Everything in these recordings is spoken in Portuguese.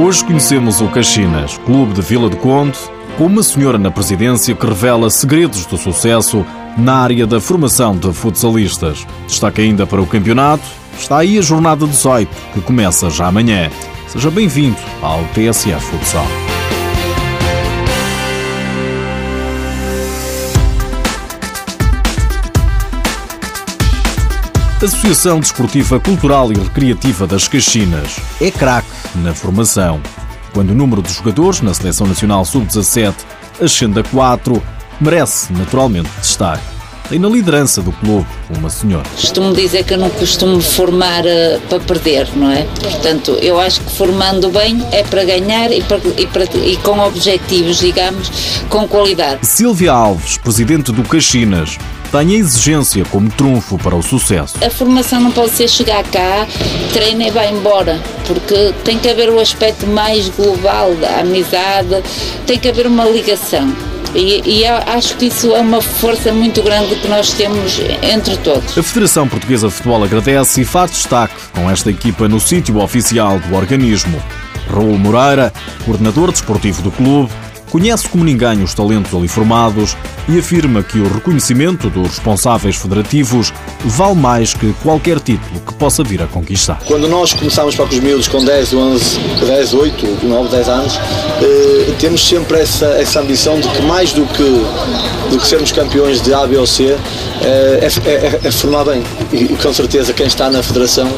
Hoje conhecemos o Caxinas, clube de Vila de Conde, com uma senhora na presidência que revela segredos do sucesso na área da formação de futsalistas. Destaca ainda para o campeonato, está aí a jornada 18, que começa já amanhã. Seja bem-vindo ao TSF Futsal. Associação Desportiva Cultural e Recreativa das Caxinas é craque na formação. Quando o número de jogadores na Seleção Nacional Sub-17 ascende a 4, merece naturalmente destaque. Tem na liderança do clube uma senhora. Costumo dizer que eu não costumo formar uh, para perder, não é? Portanto, eu acho que formando bem é para ganhar e, para, e, para, e com objetivos, digamos, com qualidade. Silvia Alves, presidente do Caxinas, tem a exigência como trunfo para o sucesso. A formação não pode ser chegar cá, treina e vai embora, porque tem que haver o aspecto mais global da amizade, tem que haver uma ligação. E, e, acho que isso é uma força muito grande que nós temos entre todos. A Federação Portuguesa de Futebol agradece e faz destaque com esta equipa no sítio oficial do organismo. Raul Moreira, coordenador desportivo do clube, conhece como ninguém os talentos ali formados e afirma que o reconhecimento dos responsáveis federativos vale mais que qualquer título que possa vir a conquistar. Quando nós começamos para os miúdos com 10, 11, 10, 8, 9, 10 anos, eh, temos sempre essa, essa ambição de que mais do que, do que sermos campeões de A, B ou C, eh, é, é, é, formar bem. E, e, com certeza quem está na federação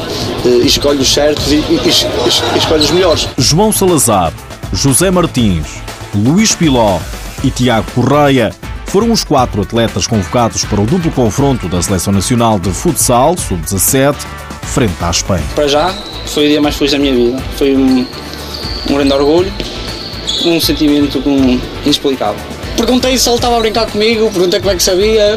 eh, escolhe os certos e, e, e escolhe os melhores. João Salazar, José Martins, Luís Piló e Tiago Correia foram os quatro atletas convocados para o duplo confronto da Seleção Nacional de Futsal Sub-17 frente à Espanha. Para já, foi o dia mais feliz da minha vida. Foi um, um grande orgulho, um sentimento um, inexplicável. Perguntei se ele estava a brincar comigo, perguntei como é que sabia.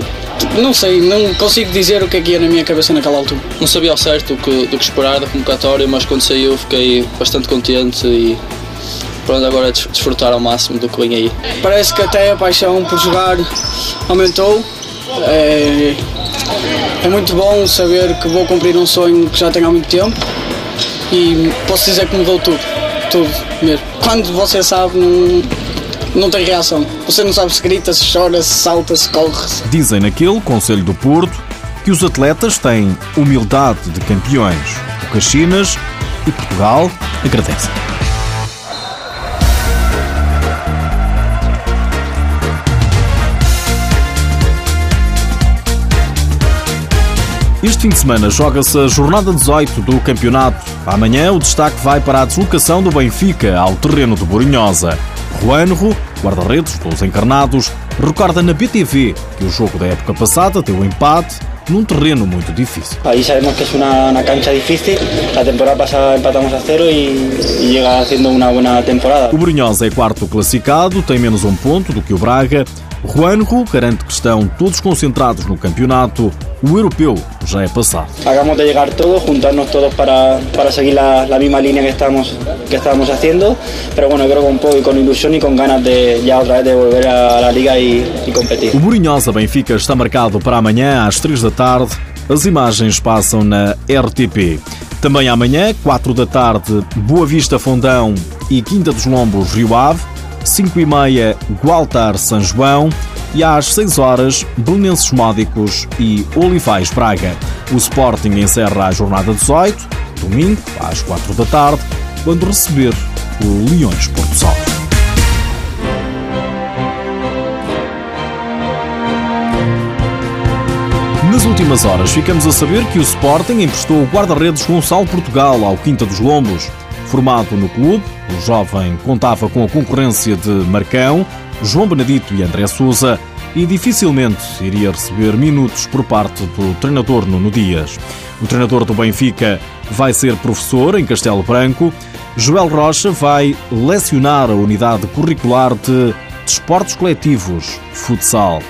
Não sei, não consigo dizer o que é que ia na minha cabeça naquela altura. Não sabia ao certo o que, do que esperar da convocatória, mas quando saiu fiquei bastante contente e pronto, agora desfrutar ao máximo do que aí. Parece que até a paixão por jogar aumentou. É, é muito bom saber que vou cumprir um sonho que já tenho há muito tempo e posso dizer que mudou tudo, tudo mesmo. Quando você sabe, não, não tem reação. Você não sabe se grita, se chora, se salta, se corre. Dizem naquele Conselho do Porto que os atletas têm humildade de campeões. O Caxinas e Portugal agradecem. Este fim de semana joga-se a jornada 18 do campeonato. Amanhã o destaque vai para a deslocação do Benfica ao terreno de Borinhosa. Juanro, guarda-redes dos encarnados, recorda na BTV que o jogo da época passada deu empate num terreno muito difícil. Aí sabemos que é uma, uma cancha difícil. A temporada passada empatamos a zero e, e chega sendo uma boa temporada. O Borinhosa é quarto classificado, tem menos um ponto do que o Braga Juanjo garante que estão todos concentrados no campeonato. O europeu já é passado. Acabamos de chegar todos, juntarnos todos para, para seguir a, a mesma linha que estamos que estamos haciendo, pero bueno, creo que un poco con ilusión y con ganas de ya otra vez de volver a la liga y, y competir. O Borinhosa Benfica está marcado para amanhã às 3 da tarde. As imagens passam na RTP. Também amanhã, 4 da tarde, Boa Vista Fundão e Quinta dos Lombos Rio Ave. 5 e meia, Gualtar São João e às 6 horas, Belenenses Módicos e Olivais Braga. O Sporting encerra a jornada 18, domingo, às 4 da tarde, quando receber o Leões Porto Sol. Nas últimas horas, ficamos a saber que o Sporting emprestou o guarda-redes Gonçalo Portugal ao Quinta dos Lombos. Formado no clube, o jovem contava com a concorrência de Marcão, João Benedito e André Souza e dificilmente iria receber minutos por parte do treinador Nuno Dias. O treinador do Benfica vai ser professor em Castelo Branco. Joel Rocha vai lecionar a unidade curricular de Desportos Coletivos, Futsal.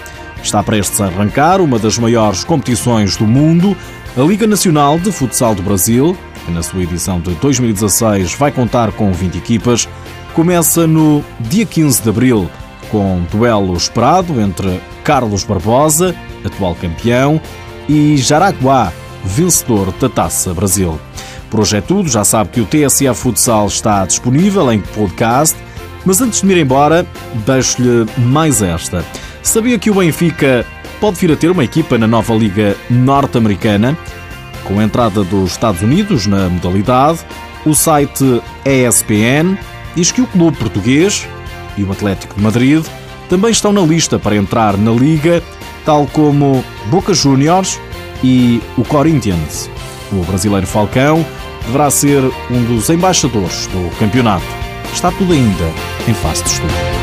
Está prestes a arrancar uma das maiores competições do mundo, a Liga Nacional de Futsal do Brasil, que na sua edição de 2016 vai contar com 20 equipas, começa no dia 15 de abril, com um duelo esperado entre Carlos Barbosa, atual campeão, e Jaraguá, vencedor da Taça Brasil. Por hoje é tudo, já sabe que o TSA Futsal está disponível em podcast, mas antes de me ir embora, deixo-lhe mais esta. Sabia que o Benfica pode vir a ter uma equipa na nova Liga Norte-Americana? Com a entrada dos Estados Unidos na modalidade, o site ESPN diz que o clube português e o Atlético de Madrid também estão na lista para entrar na liga, tal como Boca Juniors e o Corinthians. O brasileiro Falcão deverá ser um dos embaixadores do campeonato. Está tudo ainda em fase de estudo.